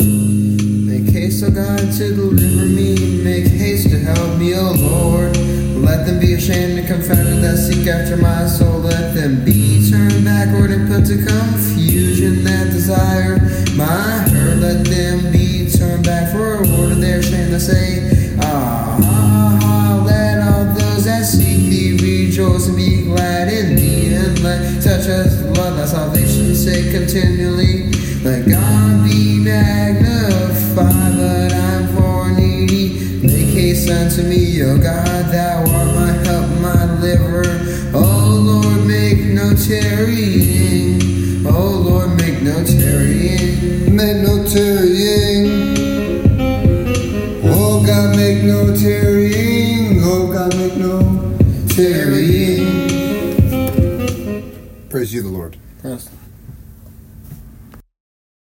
Make haste, O God, to deliver me. Make haste to help me, O Lord. Let them be ashamed and confounded that seek after my soul. Let them be turned backward and put to confusion that desire my hurt. Let them be turned back for a word of their shame that say, Ah, ah, ah, let all those that seek thee rejoice and be glad in thee. And let such as love thy salvation say continually, Let God be Haste unto me, O God, thou art my help, my deliverer. O Lord, make no tarrying. O Lord, make no tarrying. Make no tarrying. Oh God, make no tarrying. Oh God, make no tarrying. Praise you, the Lord. Yes.